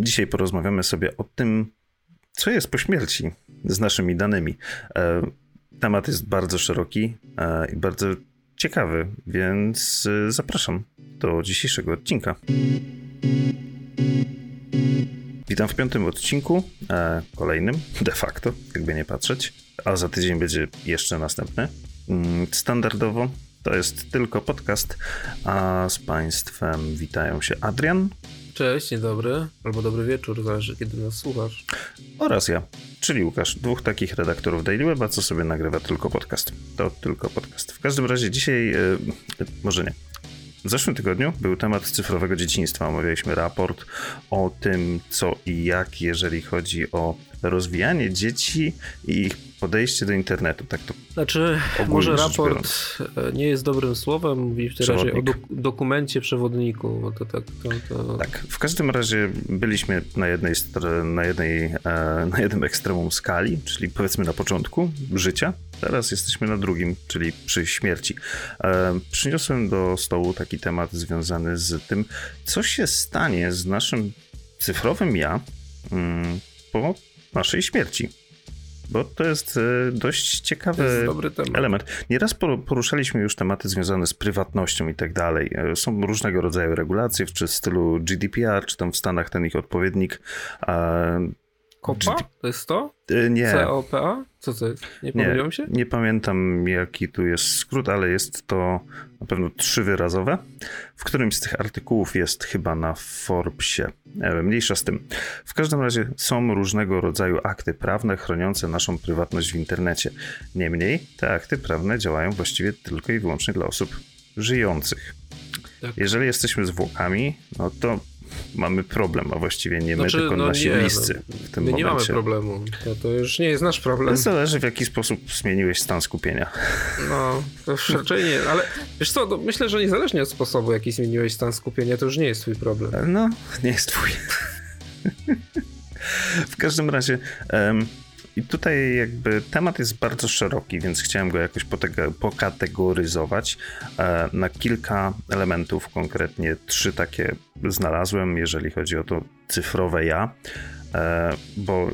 Dzisiaj porozmawiamy sobie o tym, co jest po śmierci z naszymi danymi. E, temat jest bardzo szeroki e, i bardzo ciekawy, więc e, zapraszam do dzisiejszego odcinka. Witam w piątym odcinku, kolejnym de facto, jakby nie patrzeć, a za tydzień będzie jeszcze następny. Mm, standardowo to jest tylko podcast, a z Państwem witają się Adrian. Cześć, dzień dobry, albo dobry wieczór, zależy kiedy nas słuchasz. Oraz ja, czyli Łukasz, dwóch takich redaktorów Daily Weba, co sobie nagrywa tylko podcast. To tylko podcast. W każdym razie dzisiaj, yy, może nie, w zeszłym tygodniu był temat cyfrowego dzieciństwa. Omawialiśmy raport o tym, co i jak, jeżeli chodzi o rozwijanie dzieci i ich podejście do internetu. Tak to znaczy, może raport e, nie jest dobrym słowem, mówi w razie o dokumencie przewodniku. Bo to tak, to, to... tak, w każdym razie byliśmy na jednej, na, jednej, e, na jednym ekstremum skali, czyli powiedzmy na początku życia. Teraz jesteśmy na drugim, czyli przy śmierci. E, przyniosłem do stołu taki temat związany z tym, co się stanie z naszym cyfrowym ja mm, po naszej śmierci. Bo to jest e, dość ciekawy element. Nieraz poruszaliśmy już tematy związane z prywatnością i tak dalej. E, są różnego rodzaju regulacje, czy w stylu GDPR, czy tam w Stanach ten ich odpowiednik. COPA? To jest to? E, nie. COPA? Co to jest? Nie pomyliłem się? Nie pamiętam jaki tu jest skrót, ale jest to na pewno trzywyrazowe. W którymś z tych artykułów jest chyba na Forbesie. Mniejsza z tym. W każdym razie są różnego rodzaju akty prawne chroniące naszą prywatność w internecie. Niemniej te akty prawne działają właściwie tylko i wyłącznie dla osób żyjących. Tak. Jeżeli jesteśmy zwłokami, no to mamy problem, a właściwie nie my, znaczy, tylko no nasi nie, bliscy no, w tym my momencie. nie mamy problemu, to, to już nie jest nasz problem. Zależy w jaki sposób zmieniłeś stan skupienia. No, to raczej nie, ale wiesz co, no, myślę, że niezależnie od sposobu, jaki zmieniłeś stan skupienia, to już nie jest twój problem. No, nie jest twój. w każdym razie... Um, i tutaj jakby temat jest bardzo szeroki, więc chciałem go jakoś pokategoryzować e, na kilka elementów, konkretnie trzy takie znalazłem, jeżeli chodzi o to cyfrowe ja e, bo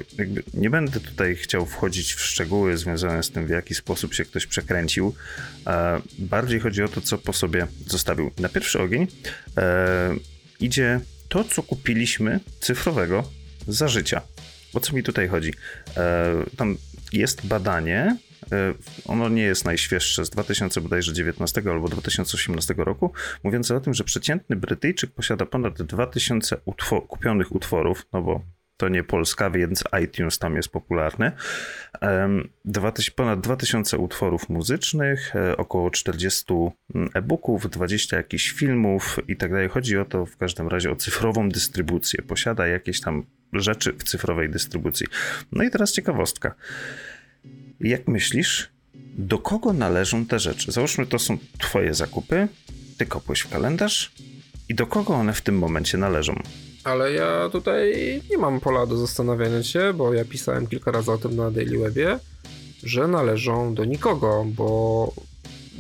nie będę tutaj chciał wchodzić w szczegóły związane z tym, w jaki sposób się ktoś przekręcił. E, bardziej chodzi o to, co po sobie zostawił. Na pierwszy ogień idzie to, co kupiliśmy cyfrowego za życia. O co mi tutaj chodzi? E, tam jest badanie, e, ono nie jest najświeższe, z 2019 albo 2018 roku, mówiące o tym, że przeciętny Brytyjczyk posiada ponad 2000 utwo kupionych utworów, no bo to nie Polska, więc iTunes tam jest popularny. Ponad 2000 utworów muzycznych, e, około 40 mm, e-booków, 20 jakichś filmów i tak dalej. Chodzi o to w każdym razie o cyfrową dystrybucję. Posiada jakieś tam rzeczy w cyfrowej dystrybucji. No i teraz ciekawostka. Jak myślisz, do kogo należą te rzeczy? Załóżmy, to są Twoje zakupy, Ty kopłeś w kalendarz i do kogo one w tym momencie należą? Ale ja tutaj nie mam pola do zastanawiania się, bo ja pisałem kilka razy o tym na Daily Webie, że należą do nikogo, bo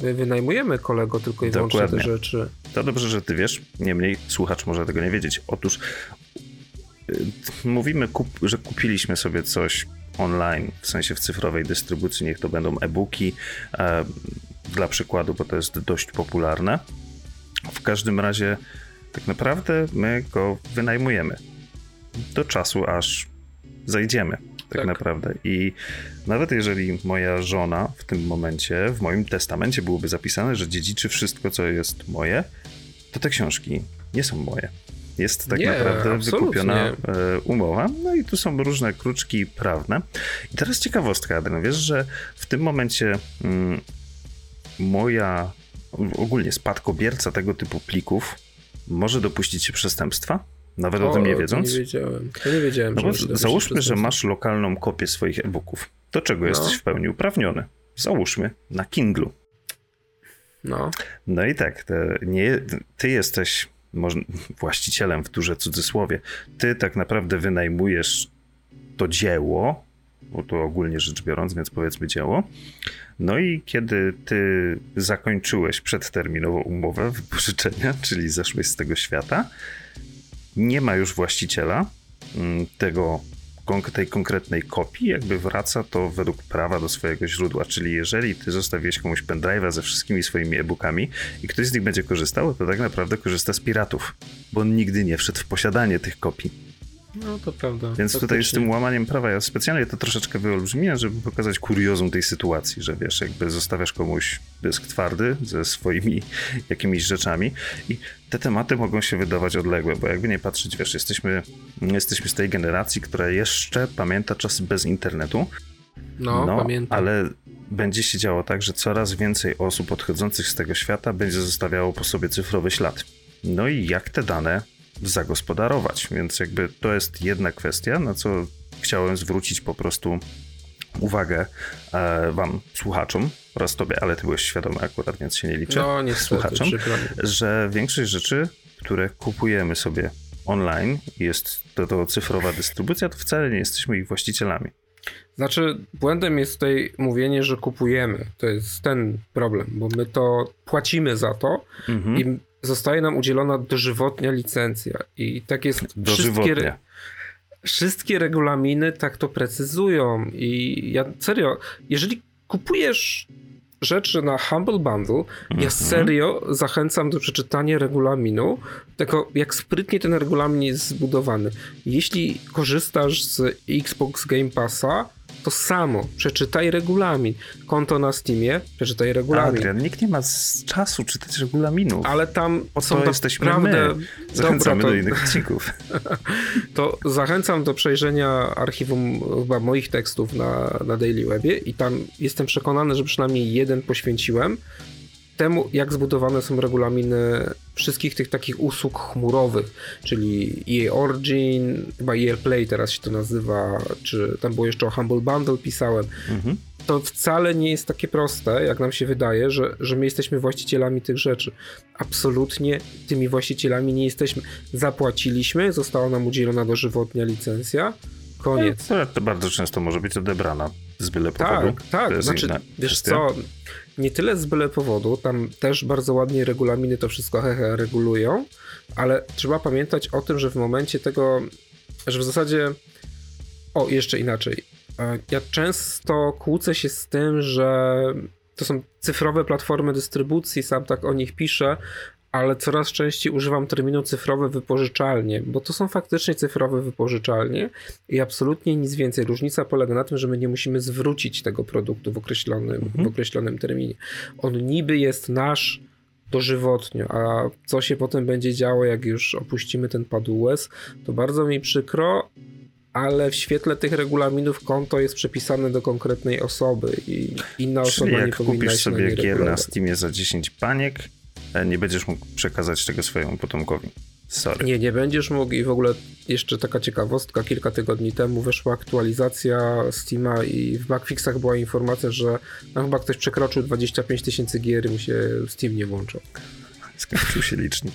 my wynajmujemy kolego tylko i wyłącznie Dokładnie. te rzeczy. To dobrze, że ty wiesz, niemniej słuchacz może tego nie wiedzieć. Otóż mówimy, kup, że kupiliśmy sobie coś online, w sensie w cyfrowej dystrybucji, niech to będą e-booki, e, dla przykładu, bo to jest dość popularne. W każdym razie, tak naprawdę my go wynajmujemy do czasu, aż zajdziemy. Tak, tak, naprawdę. I nawet jeżeli moja żona w tym momencie, w moim testamencie byłoby zapisane, że dziedziczy wszystko, co jest moje, to te książki nie są moje. Jest tak nie, naprawdę wykupiona e, umowa. No i tu są różne kruczki prawne. I teraz ciekawostka, Adrian. Wiesz, że w tym momencie mm, moja ogólnie spadkobierca tego typu plików może dopuścić się przestępstwa? Nawet o, o tym nie wiedząc? To nie wiedziałem. To nie wiedziałem. No bo załóżmy, że masz lokalną kopię swoich e-booków. Do czego no. jesteś w pełni uprawniony? Załóżmy na Kindlu. No. No i tak, nie, ty jesteś może, właścicielem w duże cudzysłowie, ty tak naprawdę wynajmujesz to dzieło, bo to ogólnie rzecz biorąc, więc powiedzmy dzieło. No i kiedy ty zakończyłeś przedterminową umowę wypożyczenia, czyli zeszłeś z tego świata, nie ma już właściciela, mm, tego tej konkretnej kopii jakby wraca to według prawa do swojego źródła, czyli jeżeli ty zostawiłeś komuś pendrive'a ze wszystkimi swoimi e-bookami i ktoś z nich będzie korzystał, to tak naprawdę korzysta z piratów, bo on nigdy nie wszedł w posiadanie tych kopii. No to prawda. Więc tutaj z tym łamaniem prawa ja specjalnie to troszeczkę wyolbrzymiłem, żeby pokazać kuriozum tej sytuacji, że wiesz, jakby zostawiasz komuś dysk twardy ze swoimi jakimiś rzeczami i te tematy mogą się wydawać odległe, bo jakby nie patrzeć, wiesz, jesteśmy, jesteśmy z tej generacji, która jeszcze pamięta czasy bez internetu. No, no pamiętam. Ale będzie się działo tak, że coraz więcej osób odchodzących z tego świata będzie zostawiało po sobie cyfrowy ślad. No i jak te dane zagospodarować. Więc jakby to jest jedna kwestia, na co chciałem zwrócić po prostu uwagę e, wam, słuchaczom oraz tobie, ale ty byłeś świadomy akurat, więc się nie liczę, no, niestety, słuchaczom, że większość rzeczy, które kupujemy sobie online, jest to, to cyfrowa dystrybucja, to wcale nie jesteśmy ich właścicielami. Znaczy, błędem jest tutaj mówienie, że kupujemy. To jest ten problem, bo my to płacimy za to mhm. i zostaje nam udzielona dożywotnia licencja. I tak jest. Wszystkie, wszystkie regulaminy tak to precyzują. I ja serio, jeżeli kupujesz rzeczy na Humble Bundle, ja mhm. serio zachęcam do przeczytania regulaminu, tego jak sprytnie ten regulamin jest zbudowany. Jeśli korzystasz z Xbox Game Passa, to samo. Przeczytaj regulamin. Konto na Steamie, przeczytaj regulamin. Adrian, nikt nie ma czasu czytać regulaminów. Ale tam o są to jesteśmy naprawdę... my. Zachęcamy Dobra, to... do innych odcinków. to zachęcam do przejrzenia archiwum chyba moich tekstów na, na Daily Webie i tam jestem przekonany, że przynajmniej jeden poświęciłem temu, jak zbudowane są regulaminy wszystkich tych takich usług chmurowych, czyli EA Origin, chyba EA Play teraz się to nazywa, czy tam było jeszcze o Humble Bundle pisałem. Mhm. To wcale nie jest takie proste, jak nam się wydaje, że, że my jesteśmy właścicielami tych rzeczy. Absolutnie tymi właścicielami nie jesteśmy. Zapłaciliśmy, została nam udzielona dożywotnia licencja, koniec. To, to bardzo często może być odebrana z byle powodu. Tak, tak. Znaczy, wiesz kwestia. co, nie tyle z byle powodu, tam też bardzo ładnie regulaminy to wszystko hehe regulują, ale trzeba pamiętać o tym, że w momencie tego, że w zasadzie, o jeszcze inaczej, e, ja często kłócę się z tym, że to są cyfrowe platformy dystrybucji, sam tak o nich piszę, ale coraz częściej używam terminu cyfrowe wypożyczalnie, bo to są faktycznie cyfrowe wypożyczalnie i absolutnie nic więcej. Różnica polega na tym, że my nie musimy zwrócić tego produktu w określonym, mhm. w określonym terminie. On niby jest nasz dożywotnio, a co się potem będzie działo, jak już opuścimy ten pad US, to bardzo mi przykro, ale w świetle tych regulaminów konto jest przypisane do konkretnej osoby i inna Czyli osoba jak nie powinna kupisz sobie gier na Steamie za 10 paniek, nie będziesz mógł przekazać tego swojemu potomkowi. Sorry. Nie, nie będziesz mógł i w ogóle jeszcze taka ciekawostka, kilka tygodni temu wyszła aktualizacja Steama i w MacFixach była informacja, że no chyba ktoś przekroczył 25 tysięcy gier i mu się Steam nie włączył. Skończył się licznik.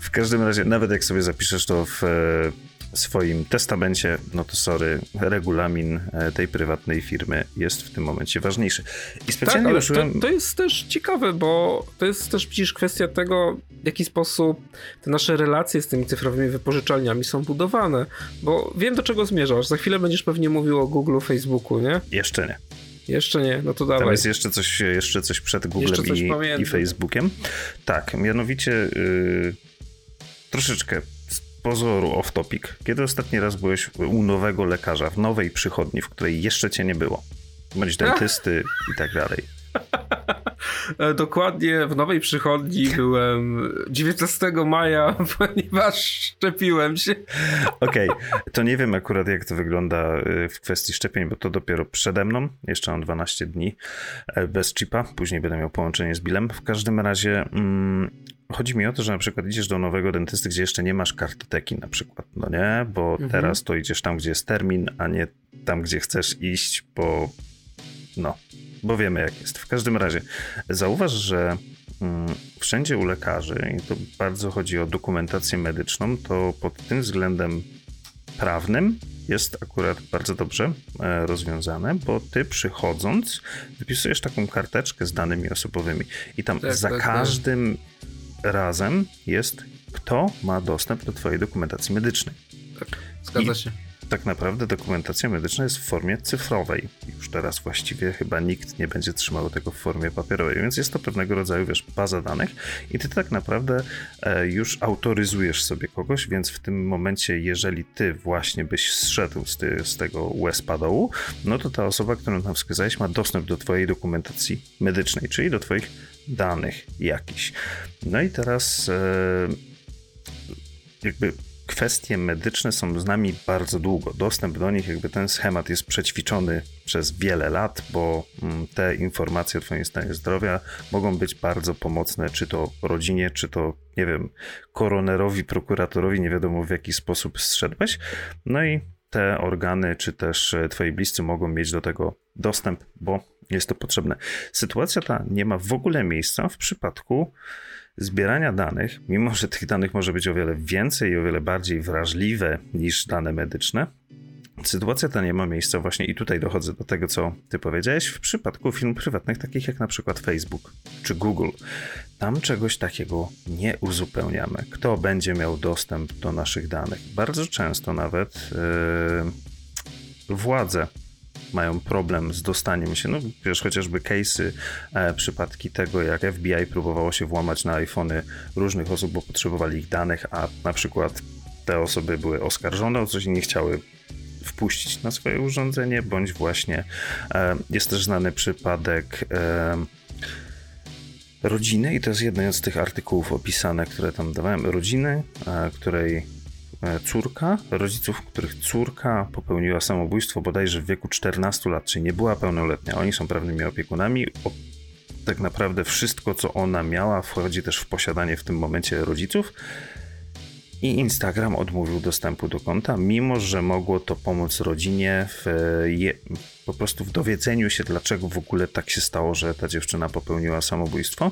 W każdym razie, nawet jak sobie zapiszesz to w e, swoim testamencie, no to sorry, regulamin e, tej prywatnej firmy jest w tym momencie ważniejszy. I specjalnie tak, użyłem... to, to jest też ciekawe, bo to jest też przecież kwestia tego, w jaki sposób te nasze relacje z tymi cyfrowymi wypożyczalniami są budowane, bo wiem do czego zmierzasz. Za chwilę będziesz pewnie mówił o Google, Facebooku, nie? Jeszcze nie. Jeszcze nie, no to dawaj. Tam jest jeszcze coś, jeszcze coś przed Googlem i, i, Facebookiem. Tak, mianowicie yy, troszeczkę pozoru off topic. Kiedy ostatni raz byłeś u nowego lekarza, w nowej przychodni, w której jeszcze cię nie było? Bądź dentysty i tak dalej. E, dokładnie w nowej przychodni byłem 19 maja, ponieważ szczepiłem się. Okej, okay. to nie wiem akurat jak to wygląda e, w kwestii szczepień, bo to dopiero przede mną. Jeszcze mam 12 dni e, bez chipa, później będę miał połączenie z Billem. W każdym razie mm, Chodzi mi o to, że na przykład idziesz do nowego dentysty, gdzie jeszcze nie masz kartoteki na przykład, no nie? Bo mhm. teraz to idziesz tam, gdzie jest termin, a nie tam, gdzie chcesz iść, bo no, bo wiemy jak jest. W każdym razie zauważ, że mm, wszędzie u lekarzy, i to bardzo chodzi o dokumentację medyczną, to pod tym względem prawnym jest akurat bardzo dobrze e, rozwiązane, bo ty przychodząc wypisujesz taką karteczkę z danymi osobowymi i tam tak, za tak, tak. każdym tak razem jest, kto ma dostęp do Twojej dokumentacji medycznej. tak. Zgadza I się tak naprawdę dokumentacja medyczna jest w formie cyfrowej. Już teraz właściwie chyba nikt nie będzie trzymał tego w formie papierowej, więc jest to pewnego rodzaju, wiesz, baza danych i ty tak naprawdę e, już autoryzujesz sobie kogoś, więc w tym momencie, jeżeli ty właśnie byś zszedł z, ty, z tego USP dołu, no to ta osoba, którą tam wskazałeś, ma dostęp do twojej dokumentacji medycznej, czyli do twoich danych jakichś. No i teraz e, jakby kwestie medyczne są z nami bardzo długo. Dostęp do nich, jakby ten schemat jest przećwiczony przez wiele lat, bo mm, te informacje o Twoim stanie zdrowia mogą być bardzo pomocne, czy to rodzinie, czy to, nie wiem, koronerowi, prokuratorowi, nie wiadomo w jaki sposób zszedłeś. No i te organy, czy też e, Twoi bliscy mogą mieć do tego dostęp, bo jest to potrzebne. Sytuacja ta nie ma w ogóle miejsca w przypadku zbierania danych, mimo że tych danych może być o wiele więcej i o wiele bardziej wrażliwe niż dane medyczne, sytuacja ta nie ma miejsca właśnie i tutaj dochodzę do tego, co ty powiedziałeś, w przypadku firm prywatnych, takich jak na przykład Facebook czy Google. Tam czegoś takiego nie uzupełniamy. Kto będzie miał dostęp do naszych danych? Bardzo często nawet yy, władze mają problem z dostaniem się. No wiesz, chociażby case'y, e, przypadki tego, jak FBI próbowało się włamać na iPhony różnych osób, bo potrzebowali ich danych, a na przykład te osoby były oskarżone o coś i nie chciały wpuścić na swoje urządzenie, bądź właśnie e, jest też znany przypadek e, rodziny, i to jest jeden z tych artykułów opisane, które tam dawałem, rodziny, e, której córka, rodziców, których córka popełniła samobójstwo bodajże w wieku 14 lat, czyli nie była pełnoletnia. Oni są prawnymi opiekunami. Tak naprawdę wszystko, co ona miała, wchodzi też w posiadanie w tym momencie rodziców. I Instagram odmówił dostępu do konta, mimo że mogło to pomóc rodzinie w je, po prostu w dowiedzeniu się, dlaczego w ogóle tak się stało, że ta dziewczyna popełniła samobójstwo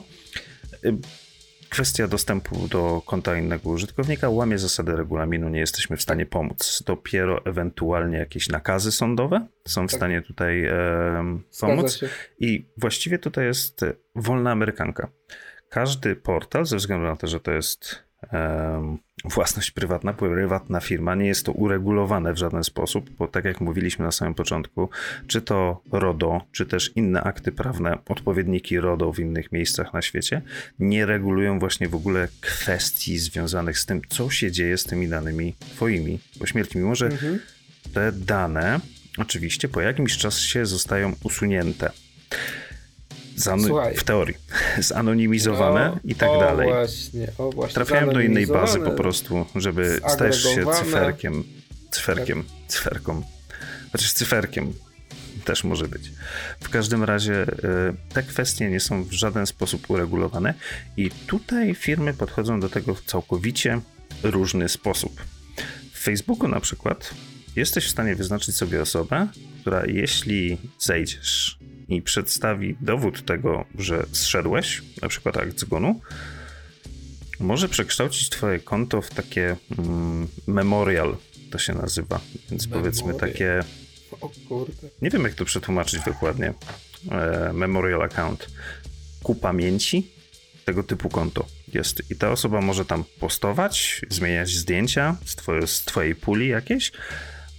kwestia dostępu do konta innego użytkownika łamie zasady regulaminu, nie jesteśmy w stanie pomóc. Dopiero ewentualnie jakieś nakazy sądowe są w tak. stanie tutaj e, pomóc. I właściwie tutaj jest wolna amerykanka. Każdy portal, ze względu na to, że to jest własność prywatna, prywatna firma. Nie jest to uregulowane w żaden sposób, bo tak jak mówiliśmy na samym początku, czy to RODO, czy też inne akty prawne, odpowiedniki RODO w innych miejscach na świecie, nie regulują właśnie w ogóle kwestii związanych z tym, co się dzieje z tymi danymi twoimi po śmierci, mimo że mhm. te dane oczywiście po jakimś czasie zostają usunięte w teorii, zanonimizowane no, i tak o dalej. Właśnie, o właśnie. Trafiają do innej bazy po prostu, żeby stajesz się cyferkiem, cyferkiem, tak. cyferką. Chociaż cyferkiem też może być. W każdym razie y, te kwestie nie są w żaden sposób uregulowane i tutaj firmy podchodzą do tego w całkowicie różny sposób. W Facebooku na przykład jesteś w stanie wyznaczyć sobie osobę, która jeśli zejdziesz i przedstawi dowód tego, że zszedłeś, na przykład akt zgonu, może przekształcić twoje konto w takie mm, memorial, to się nazywa. Więc memorial. powiedzmy takie. O kurde. Nie wiem, jak to przetłumaczyć dokładnie. E, memorial account. Ku pamięci tego typu konto jest. I ta osoba może tam postować, zmieniać zdjęcia z, twoje, z twojej puli jakieś,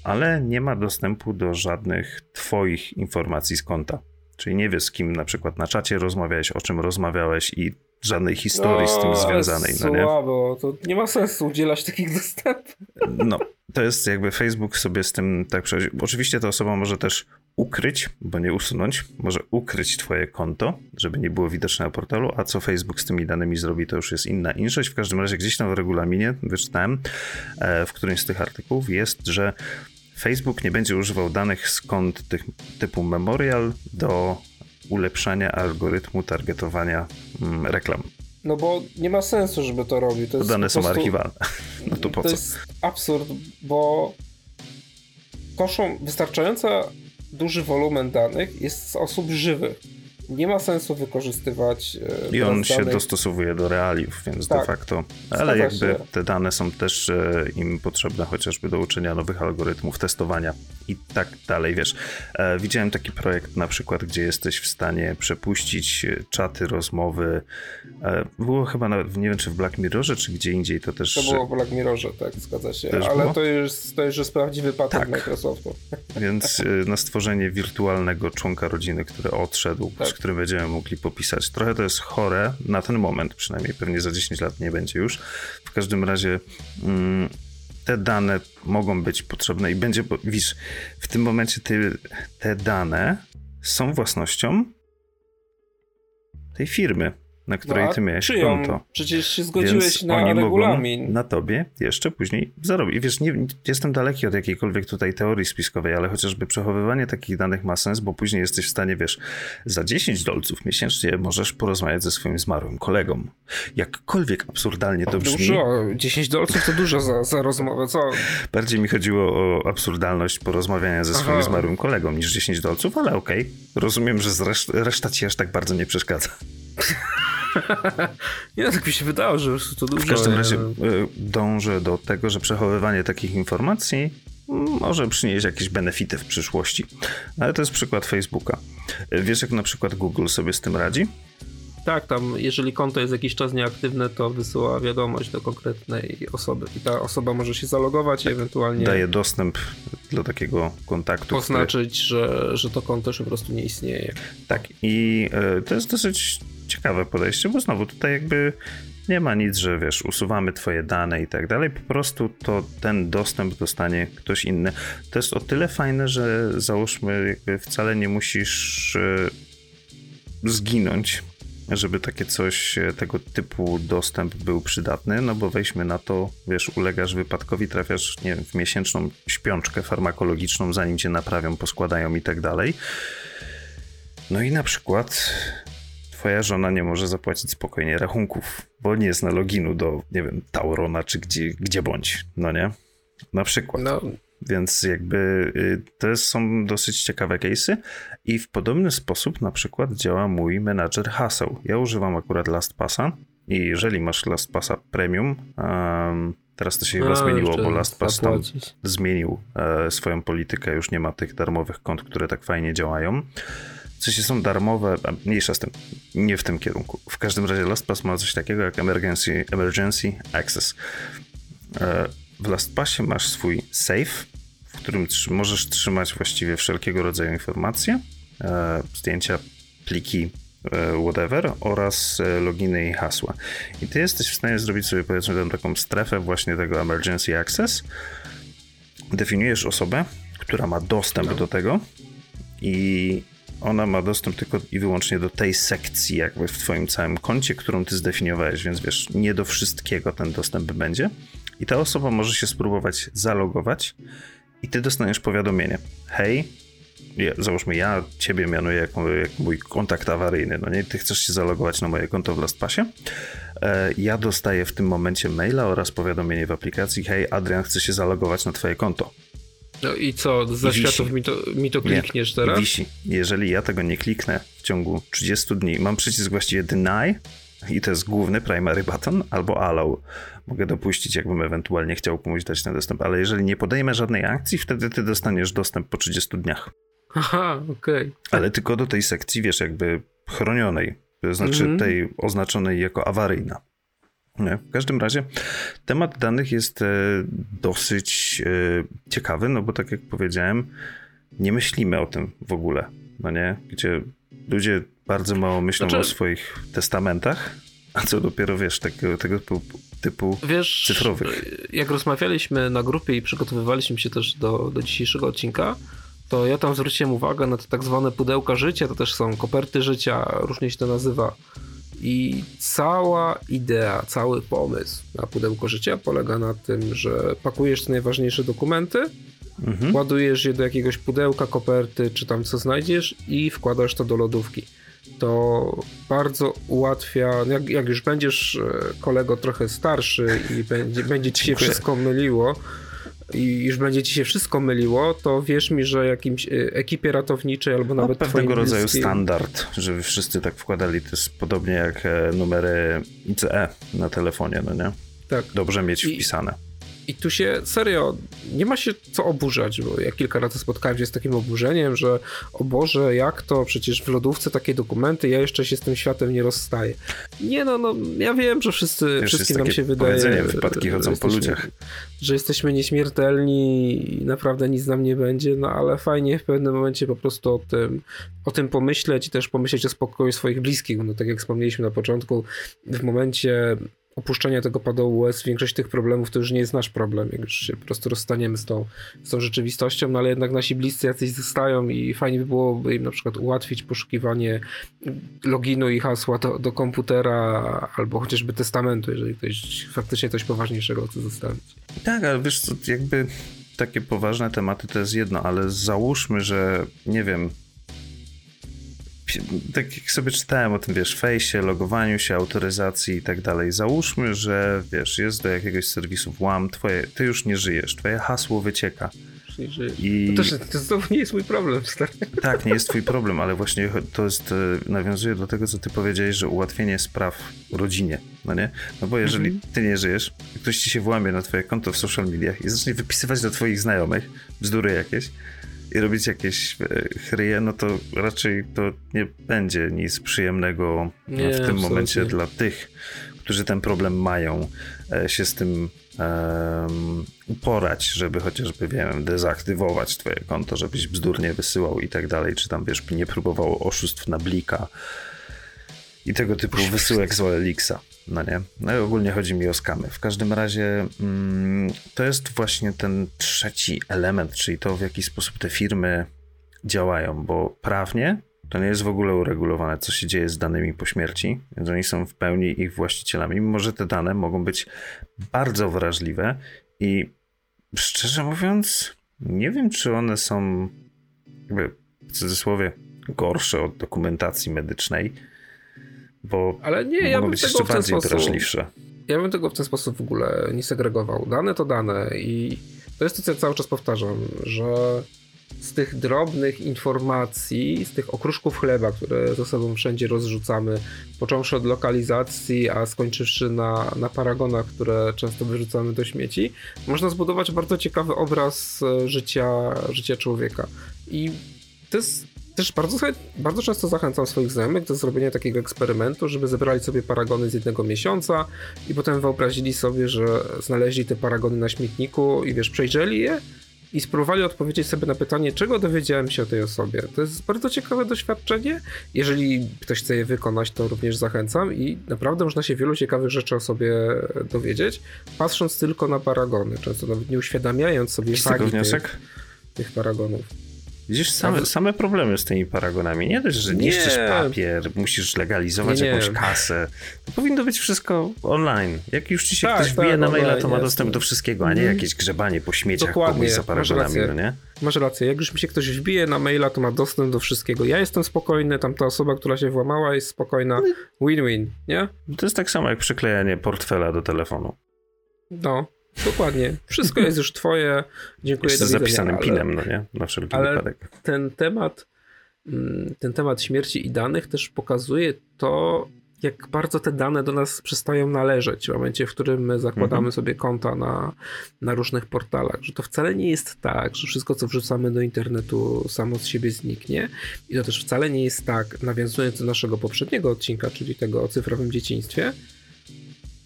ale nie ma dostępu do żadnych twoich informacji z konta. Czyli nie wiesz, z kim na przykład na czacie rozmawiałeś, o czym rozmawiałeś i żadnej historii no, z tym związanej. No nie? Słabo, to nie ma sensu udzielać takich dostępów. No, to jest jakby Facebook sobie z tym tak przechodzi. Oczywiście ta osoba może też ukryć, bo nie usunąć, może ukryć twoje konto, żeby nie było widoczne na portalu, a co Facebook z tymi danymi zrobi, to już jest inna inszość. W każdym razie gdzieś tam w regulaminie wyczytałem, e, w którymś z tych artykułów jest, że Facebook nie będzie używał danych z kont tych, typu memorial do ulepszania algorytmu targetowania mm, reklam. No bo nie ma sensu, żeby to robił. To dane są prostu, archiwalne. No to po to co? jest absurd, bo koszą wystarczająco duży wolumen danych jest z osób żywych. Nie ma sensu wykorzystywać. E, I on się danych. dostosowuje do realiów, więc tak. de facto. Ale jakby się. te dane są też e, im potrzebne chociażby do uczenia nowych algorytmów, testowania i tak dalej. Wiesz, e, widziałem taki projekt na przykład, gdzie jesteś w stanie przepuścić czaty, rozmowy. Było chyba nawet, nie wiem czy w Black Mirrorze, czy gdzie indziej to też. To było w Black Mirrorze, tak, zgadza się. Ale to już, to już jest prawdziwy patent tak. Microsoftu. Więc na stworzenie wirtualnego członka rodziny, który odszedł, tak którym będziemy mogli popisać. Trochę to jest chore na ten moment, przynajmniej pewnie za 10 lat nie będzie już. W każdym razie mm, te dane mogą być potrzebne i będzie, widzisz, w tym momencie ty, te dane są własnością tej firmy na której no, ty miałeś czyją? konto. Przecież się zgodziłeś Więc na oni regulamin. Na tobie jeszcze później zarobić. I wiesz, nie, jestem daleki od jakiejkolwiek tutaj teorii spiskowej, ale chociażby przechowywanie takich danych ma sens, bo później jesteś w stanie, wiesz, za 10 dolców miesięcznie możesz porozmawiać ze swoim zmarłym kolegą. Jakkolwiek absurdalnie to brzmi. Dużo, 10 dolców to dużo za, za rozmowę, co? Bardziej mi chodziło o absurdalność porozmawiania ze swoim Aha. zmarłym kolegą niż 10 dolców, ale okej. Okay. Rozumiem, że reszta ci aż tak bardzo nie przeszkadza. nie, tak mi się wydało, że to dużo. W każdym razie e, dążę do tego, że przechowywanie takich informacji może przynieść jakieś benefity w przyszłości. Ale to jest przykład Facebooka. Wiesz, jak na przykład Google sobie z tym radzi? Tak, tam jeżeli konto jest jakiś czas nieaktywne, to wysyła wiadomość do konkretnej osoby i ta osoba może się zalogować i ewentualnie... Daje dostęp do takiego kontaktu. Poznaczyć, który... że, że to konto już po prostu nie istnieje. Tak i y, to jest dosyć ciekawe podejście, bo znowu tutaj jakby nie ma nic, że wiesz, usuwamy twoje dane i tak dalej, po prostu to ten dostęp dostanie ktoś inny. To jest o tyle fajne, że załóżmy, jakby wcale nie musisz e, zginąć, żeby takie coś, e, tego typu dostęp był przydatny, no bo weźmy na to, wiesz, ulegasz wypadkowi, trafiasz, nie wiem, w miesięczną śpiączkę farmakologiczną, zanim cię naprawią, poskładają i tak dalej. No i na przykład twoja żona nie może zapłacić spokojnie rachunków, bo nie zna loginu do, nie wiem, Taurona czy gdzie, gdzie bądź, no nie? Na przykład. No. Więc jakby y, to są dosyć ciekawe case'y i w podobny sposób na przykład działa mój menadżer haseł. Ja używam akurat LastPassa i jeżeli masz LastPassa Premium, um, teraz to się chyba zmieniło, bo LastPass tam zmienił e, swoją politykę, już nie ma tych darmowych kont, które tak fajnie działają. W sensie są darmowe, mniejsza z tym, nie w tym kierunku. W każdym razie LastPass ma coś takiego jak Emergency, emergency Access. E, w LastPassie masz swój safe, w którym możesz trzymać właściwie wszelkiego rodzaju informacje, e, zdjęcia, pliki, e, whatever oraz loginy i hasła. I ty jesteś w stanie zrobić sobie powiedzmy tę taką strefę właśnie tego emergency access. Definiujesz osobę, która ma dostęp no. do tego i ona ma dostęp tylko i wyłącznie do tej sekcji jakby w twoim całym koncie, którą ty zdefiniowałeś, więc wiesz, nie do wszystkiego ten dostęp będzie. I ta osoba może się spróbować zalogować i ty dostaniesz powiadomienie. Hej, ja, załóżmy, ja ciebie mianuję jako, jako mój kontakt awaryjny, no nie? Ty chcesz się zalogować na moje konto w LastPassie. E, ja dostaję w tym momencie maila oraz powiadomienie w aplikacji, hej, Adrian chce się zalogować na twoje konto. No i co, za światów mi to, mi to klikniesz nie, teraz? Wisi. Jeżeli ja tego nie kliknę w ciągu 30 dni, mam przycisk właściwie deny i to jest główny primary button, albo allow. Mogę dopuścić, jakbym ewentualnie chciał komuś dać ten dostęp, ale jeżeli nie podejmę żadnej akcji, wtedy ty dostaniesz dostęp po 30 dniach. Aha, okej. Okay. Ale tylko do tej sekcji, wiesz, jakby chronionej, to znaczy mm -hmm. tej oznaczonej jako awaryjna. Nie. W każdym razie temat danych jest e, dosyć e, ciekawy, no bo tak jak powiedziałem, nie myślimy o tym w ogóle, no nie? Gdzie ludzie bardzo mało myślą znaczy... o swoich testamentach, a co dopiero wiesz, tego, tego typu, typu wiesz, cyfrowych. Jak rozmawialiśmy na grupie i przygotowywaliśmy się też do, do dzisiejszego odcinka, to ja tam zwróciłem uwagę na te tak zwane pudełka życia, to też są koperty życia, różnie się to nazywa. I cała idea, cały pomysł na pudełko życia polega na tym, że pakujesz te najważniejsze dokumenty, mhm. ładujesz je do jakiegoś pudełka, koperty, czy tam co znajdziesz i wkładasz to do lodówki. To bardzo ułatwia, jak, jak już będziesz e, kolego trochę starszy i będzie, będzie ci się wszystko myliło, i już będzie ci się wszystko myliło, to wierz mi, że jakimś y, ekipie ratowniczej albo no, nawet pewnego rodzaju bliskim... standard, żeby wszyscy tak wkładali. To jest podobnie jak e, numery ICE na telefonie, no nie? Tak. Dobrze mieć I... wpisane. I tu się serio nie ma się co oburzać, bo ja kilka razy spotkałem się z takim oburzeniem, że o Boże, jak to? Przecież w lodówce takie dokumenty, ja jeszcze się z tym światem nie rozstaję. Nie no, no ja wiem, że wszyscy, Wiesz, wszystkim nam się wydaje. wypadki chodzą po ludziach. Że jesteśmy nieśmiertelni i naprawdę nic nam nie będzie, no ale fajnie w pewnym momencie po prostu o tym, o tym pomyśleć i też pomyśleć o spokoju swoich bliskich. No tak jak wspomnieliśmy na początku, w momencie opuszczenia tego padołu łez, większość tych problemów to już nie jest nasz problem, jak już się po prostu rozstaniemy z tą, z tą rzeczywistością, no ale jednak nasi bliscy jacyś zostają i fajnie by było im na przykład ułatwić poszukiwanie loginu i hasła do, do komputera albo chociażby testamentu, jeżeli ktoś faktycznie coś poważniejszego chce zostawić. Tak, ale wiesz, jakby takie poważne tematy to jest jedno, ale załóżmy, że nie wiem, tak jak sobie czytałem o tym, wiesz, fejsie, logowaniu się, autoryzacji i tak dalej, załóżmy, że wiesz, jest do jakiegoś serwisu włam, twoje, ty już nie żyjesz, twoje hasło wycieka. Nie I... To, też, to znowu nie jest mój problem, stary. Tak, nie jest twój problem, ale właśnie to jest, e, nawiązuje do tego, co ty powiedziałeś, że ułatwienie spraw rodzinie, no nie? No bo jeżeli mhm. ty nie żyjesz, ktoś ci się włamie na twoje konto w social mediach i zacznie wypisywać do twoich znajomych bzdury jakieś, i robić jakieś e, chryje, no to raczej to nie będzie nic przyjemnego nie, w tym absolutnie. momencie dla tych, którzy ten problem mają, e, się z tym um, uporać, żeby chociażby, wiem, dezaktywować twoje konto, żebyś bzdurnie wysyłał i tak dalej, czy tam, wiesz, nie próbował oszustw na blika i tego typu wysyłek z OLX-a. No nie? No i ogólnie chodzi mi o skamy. W każdym razie mm, to jest właśnie ten trzeci element, czyli to w jaki sposób te firmy działają, bo prawnie to nie jest w ogóle uregulowane, co się dzieje z danymi po śmierci, więc oni są w pełni ich właścicielami, mimo że te dane mogą być bardzo wrażliwe i szczerze mówiąc, nie wiem, czy one są jakby w cudzysłowie gorsze od dokumentacji medycznej, bo Ale nie, ja bym być tego w ten sposób, wrażliwsze. Ja bym tego w ten sposób w ogóle nie segregował. Dane to dane i to jest to, co ja cały czas powtarzam, że z tych drobnych informacji, z tych okruszków chleba, które ze sobą wszędzie rozrzucamy, począwszy od lokalizacji, a skończywszy na, na paragonach, które często wyrzucamy do śmieci, można zbudować bardzo ciekawy obraz e, życia, życia człowieka. I to jest też bardzo, bardzo często zachęcam swoich znajomych do zrobienia takiego eksperymentu, żeby zebrali sobie paragony z jednego miesiąca i potem wyobrazili sobie, że znaleźli te paragony na śmietniku i wiesz, przejrzeli je i spróbowali odpowiedzieć sobie na pytanie, czego dowiedziałem się o tej osobie. To jest bardzo ciekawe doświadczenie. Jeżeli ktoś chce je wykonać, to również zachęcam i naprawdę można się wielu ciekawych rzeczy o sobie dowiedzieć, patrząc tylko na paragony, często nawet nie uświadamiając sobie wagi tych, tych paragonów. Widzisz, same, same problemy z tymi paragonami. Nie dość, że niszczysz nie. papier, musisz legalizować nie, jakąś kasę. To powinno być wszystko online. Jak już ci się tak, ktoś wbije tak, na maila, to ma dostęp do wszystkiego, a nie mhm. jakieś grzebanie po śmieciach Dokładnie. komuś za paragonami, no nie? Masz rację. Jak już mi się ktoś wbije na maila, to ma dostęp do wszystkiego. Ja jestem spokojny, tamta osoba, która się włamała jest spokojna. No win-win, nie? To jest tak samo jak przyklejanie portfela do telefonu. No, Dokładnie. Wszystko jest już twoje. Dziękuję. Jeszcze z zapisanym ale, pinem, no nie? Na wszelki ale wypadek. Ten temat, mm, ten temat śmierci i danych też pokazuje to, jak bardzo te dane do nas przestają należeć w momencie, w którym my zakładamy mhm. sobie konta na, na różnych portalach. Że to wcale nie jest tak, że wszystko, co wrzucamy do internetu, samo z siebie zniknie. I to też wcale nie jest tak, nawiązując do naszego poprzedniego odcinka, czyli tego o cyfrowym dzieciństwie,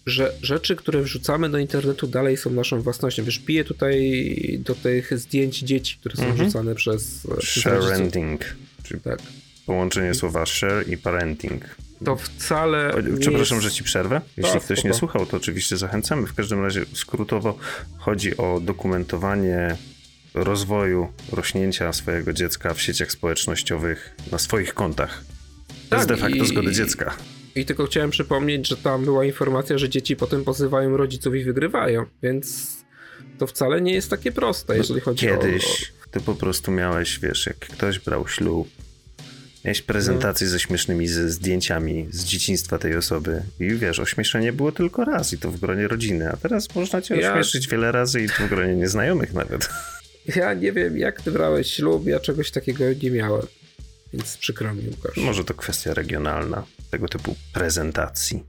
że rzeczy, które wrzucamy do internetu dalej są naszą własnością. Wiesz, piję tutaj do tych zdjęć dzieci, które są mm -hmm. wrzucane przez... Sharenting, czyli tak. połączenie słowa share i parenting. To wcale. Przepraszam, jest... że ci przerwę. Jeśli tak, ktoś spoko. nie słuchał, to oczywiście zachęcamy. W każdym razie skrótowo chodzi o dokumentowanie rozwoju, rośnięcia swojego dziecka w sieciach społecznościowych na swoich kontach. To jest tak, de facto i... zgody dziecka. I tylko chciałem przypomnieć, że tam była informacja, że dzieci potem pozywają rodziców i wygrywają, więc to wcale nie jest takie proste, jeżeli chodzi Kiedyś o... ty po prostu miałeś, wiesz, jak ktoś brał ślub, Miałeś prezentację no. ze śmiesznymi ze zdjęciami z dzieciństwa tej osoby i wiesz, ośmieszenie było tylko raz i to w gronie rodziny, a teraz można cię ja... ośmieszyć wiele razy i to w gronie nieznajomych nawet. Ja nie wiem, jak ty brałeś ślub, ja czegoś takiego nie miałem, więc przykro mi, Łukasz. Może to kwestia regionalna, tego typu prezentacji.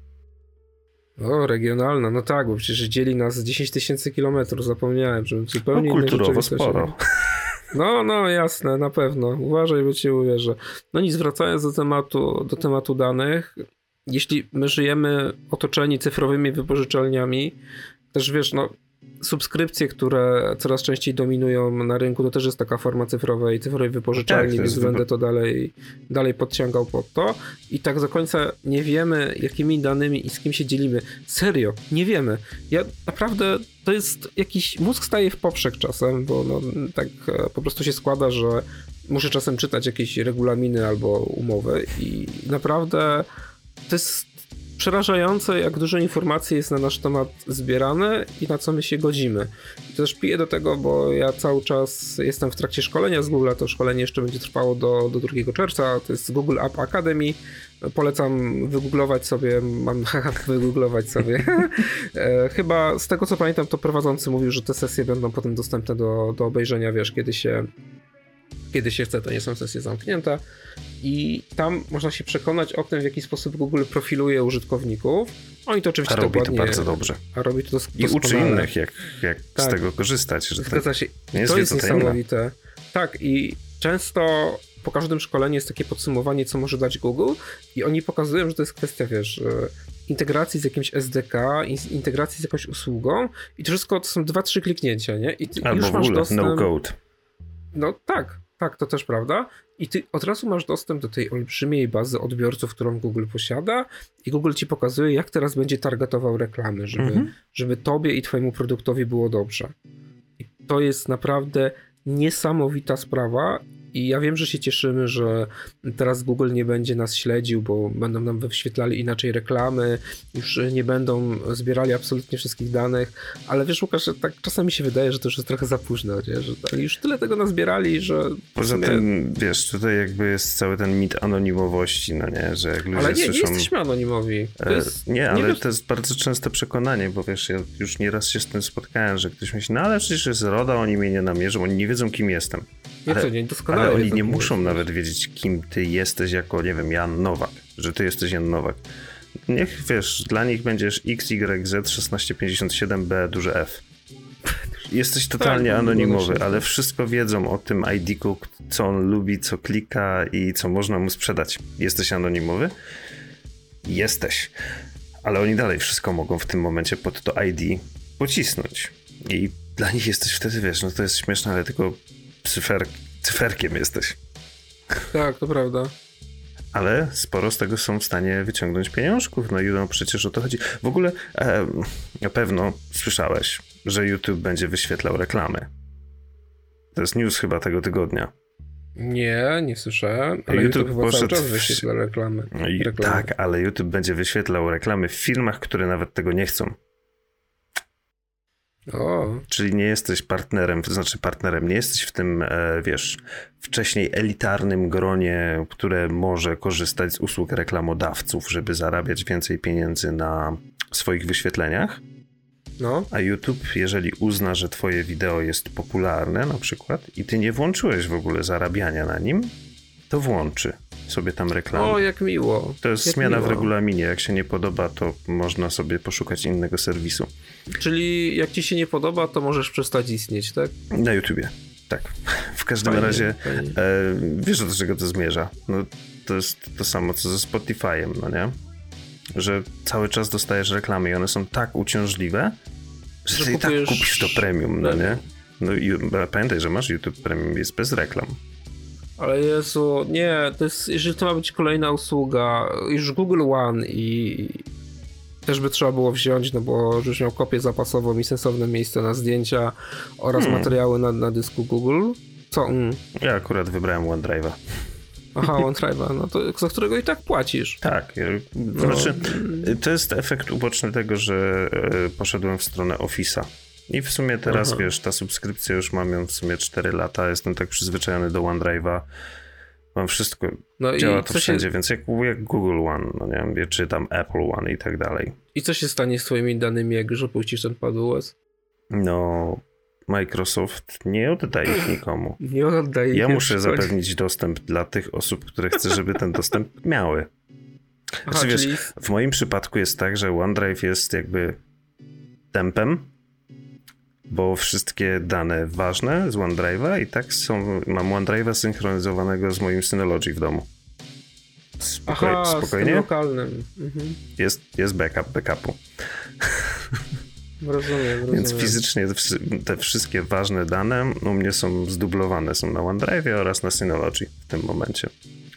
O, regionalna, no tak, bo przecież dzieli nas 10 tysięcy kilometrów, zapomniałem, że zupełnie no, kulturowo sporo. No, no, jasne, na pewno. Uważaj, bo ci uwierzę. No nic, wracając do tematu, do tematu danych, jeśli my żyjemy otoczeni cyfrowymi wypożyczalniami, też wiesz, no subskrypcje, które coraz częściej dominują na rynku, to też jest taka forma cyfrowej, cyfrowej wypożyczalni, tak, więc będę to dalej, dalej podciągał pod to. I tak do końca nie wiemy, jakimi danymi i z kim się dzielimy. Serio, nie wiemy. Ja naprawdę, to jest jakiś, mózg staje w poprzek czasem, bo no, tak e, po prostu się składa, że muszę czasem czytać jakieś regulaminy albo umowy i naprawdę to jest przerażające, jak dużo informacji jest na nasz temat zbierane i na co my się godzimy. I też piję do tego, bo ja cały czas jestem w trakcie szkolenia z Google, to szkolenie jeszcze będzie trwało do, do 2 czerwca, to jest Google App Academy. Polecam wygooglować sobie, mam wygooglować sobie. E, chyba z tego co pamiętam, to prowadzący mówił, że te sesje będą potem dostępne do, do obejrzenia, wiesz, kiedy się kiedy się chce, to nie są sesje zamknięte. I tam można się przekonać o tym, w jaki sposób Google profiluje użytkowników. Oni to oczywiście a robi dokładnie, to bardzo dobrze. A robi to doskonale. I uczy innych, jak, jak tak. z tego korzystać. Że Zgadza tak się. Nie jest to jest niesamowite. Tak, i często po każdym szkoleniu jest takie podsumowanie, co może dać Google i oni pokazują, że to jest kwestia, wiesz, integracji z jakimś SDK, integracji z jakąś usługą i to wszystko to są dwa, trzy kliknięcia, nie? I ty Albo już w ogóle, masz dostęp... no code. No tak, tak, to też prawda. I ty od razu masz dostęp do tej olbrzymiej bazy odbiorców, którą Google posiada, i Google ci pokazuje, jak teraz będzie targetował reklamy, żeby, mhm. żeby tobie i twojemu produktowi było dobrze. I to jest naprawdę niesamowita sprawa i ja wiem, że się cieszymy, że teraz Google nie będzie nas śledził, bo będą nam wyświetlali inaczej reklamy, już nie będą zbierali absolutnie wszystkich danych, ale wiesz Łukasz, tak czasami się wydaje, że to już jest trochę za późno, nie? że już tyle tego nazbierali, że... Poza sumie... tym, wiesz, tutaj jakby jest cały ten mit anonimowości, no nie, że jak ludzie Ale nie, słyszą... nie jesteśmy anonimowi. E, jest... nie, ale nie wiesz... to jest bardzo częste przekonanie, bo wiesz, ja już nieraz się z tym spotkałem, że ktoś myśli, no ale przecież jest RODA, oni mnie nie namierzą, oni nie wiedzą, kim jestem. Nie, ale, nie, doskonale ale oni nie muszą nawet wiedzieć, kim ty jesteś jako, nie wiem, Jan Nowak, że ty jesteś Jan Nowak. Niech, wiesz, dla nich będziesz XYZ 1657B duże F. Jesteś totalnie tak, anonimowy, ale wszystko wiedzą o tym ID-ku, co on lubi, co klika i co można mu sprzedać. Jesteś anonimowy? Jesteś. Ale oni dalej wszystko mogą w tym momencie pod to ID pocisnąć. I dla nich jesteś wtedy, wiesz, no to jest śmieszne, ale tylko cyfer, cyferkiem jesteś. Tak, to prawda. Ale sporo z tego są w stanie wyciągnąć pieniążków, no i no przecież o to chodzi. W ogóle e, na pewno słyszałeś, że YouTube będzie wyświetlał reklamy. To jest news chyba tego tygodnia. Nie, nie słyszałem, ale YouTube, YouTube chyba cały czas wyświetla reklamy. No reklamy. Tak, ale YouTube będzie wyświetlał reklamy w filmach, które nawet tego nie chcą. O. Czyli nie jesteś partnerem, to znaczy partnerem, nie jesteś w tym, e, wiesz, wcześniej elitarnym gronie, które może korzystać z usług reklamodawców, żeby zarabiać więcej pieniędzy na swoich wyświetleniach. No. A YouTube, jeżeli uzna, że twoje wideo jest popularne na przykład i ty nie włączyłeś w ogóle zarabiania na nim, to włączy sobie tam reklamę. O, jak miło. To jest jak zmiana miło. w regulaminie. Jak się nie podoba, to można sobie poszukać innego serwisu. Czyli jak ci się nie podoba, to możesz przestać istnieć, tak? Na YouTubie. Tak. W każdym fajnie, razie fajnie. E, wiesz, do czego to zmierza. No, to jest to samo, co ze Spotify'em, no nie? Że cały czas dostajesz reklamy i one są tak uciążliwe, że, że ty i tak kupisz to premium, no nie? No i pamiętaj, że masz YouTube Premium, jest bez reklam. Ale Jezu, nie, to jest, jeżeli to ma być kolejna usługa, już Google One i też by trzeba było wziąć, no bo już miał kopię zapasową i sensowne miejsce na zdjęcia oraz hmm. materiały na, na dysku Google. Co? Mm. Ja akurat wybrałem OneDrive'a. Aha, OneDrive'a, no to za którego i tak płacisz. Tak, no. znaczy to jest efekt uboczny tego, że e, poszedłem w stronę Office'a. I w sumie teraz, Aha. wiesz, ta subskrypcja już mam ją w sumie 4 lata, jestem tak przyzwyczajony do OneDrive'a, Mam wszystko, no działa to wszędzie, się... więc jak, jak, Google One, no nie wiem, czy tam Apple One i tak dalej. I co się stanie z twoimi danymi, jak już opuścisz ten padOS? No, Microsoft nie oddaje ich nikomu. Nie oddaje Ja muszę zapewnić dostęp dla tych osób, które chcę, żeby ten dostęp miały. Aha, znaczy, wiesz, czyli... w moim przypadku jest tak, że OneDrive jest jakby tempem, bo wszystkie dane ważne z OneDrive'a i tak są, mam OneDrive'a synchronizowanego z moim Synology w domu. Spokoj, Aha, spokojnie. Z lokalnym. Mhm. Jest, jest backup backupu. Rozumiem, rozumiem. Więc fizycznie te wszystkie ważne dane u mnie są zdublowane, są na OneDrive oraz na Synology w tym momencie.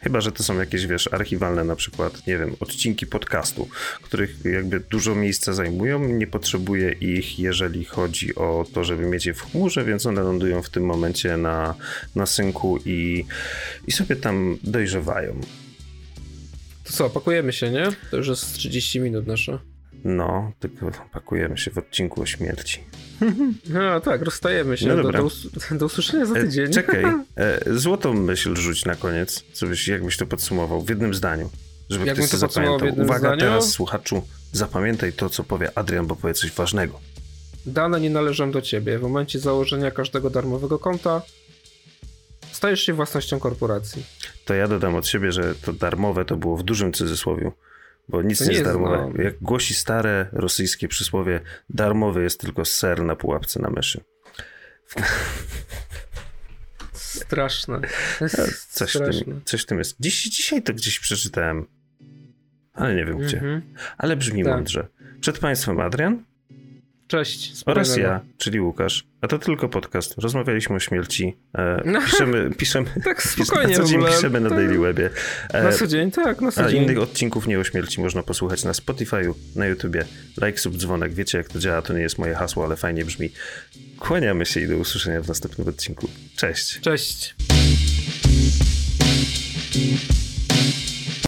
Chyba, że to są jakieś, wiesz, archiwalne na przykład, nie wiem, odcinki podcastu, których jakby dużo miejsca zajmują. Nie potrzebuję ich, jeżeli chodzi o to, żeby mieć je w chmurze, więc one lądują w tym momencie na, na synku i, i sobie tam dojrzewają. To co, pakujemy się, nie? To już jest 30 minut nasze. No, tylko pakujemy się w odcinku o śmierci. No tak, rozstajemy się. No dobra. Do, do, do usłyszenia za e, tydzień. E, czekaj, e, złotą myśl rzuć na koniec, co byś, jakbyś to podsumował w jednym zdaniu. Żeby Jak ktoś to zapamiętał. Uwaga, zdaniu? teraz słuchaczu, zapamiętaj to, co powie Adrian, bo powie coś ważnego. Dane nie należą do ciebie. W momencie założenia każdego darmowego konta stajesz się własnością korporacji. To ja dodam od siebie, że to darmowe to było w dużym cudzysłowiu bo nic nie, nie jest darmowe. No. Jak głosi stare rosyjskie przysłowie, darmowy jest tylko ser na pułapce na myszy. Straszne. Coś, straszne. Tym, coś tym jest. Dziś, dzisiaj to gdzieś przeczytałem, ale nie wiem gdzie. Mm -hmm. Ale brzmi tak. mądrze. Przed Państwem Adrian. Cześć. Oraz ja, czyli Łukasz. A to tylko podcast. Rozmawialiśmy o śmierci. E, no, piszemy, piszemy. tak spokojnie. Na co dzień piszemy na Daily Webie. E, na co dzień, tak, na co a dzień. innych odcinków nie o śmierci można posłuchać na Spotify'u, na YouTubie. Like, sub, dzwonek. Wiecie jak to działa. To nie jest moje hasło, ale fajnie brzmi. Kłaniamy się i do usłyszenia w następnym odcinku. Cześć. Cześć.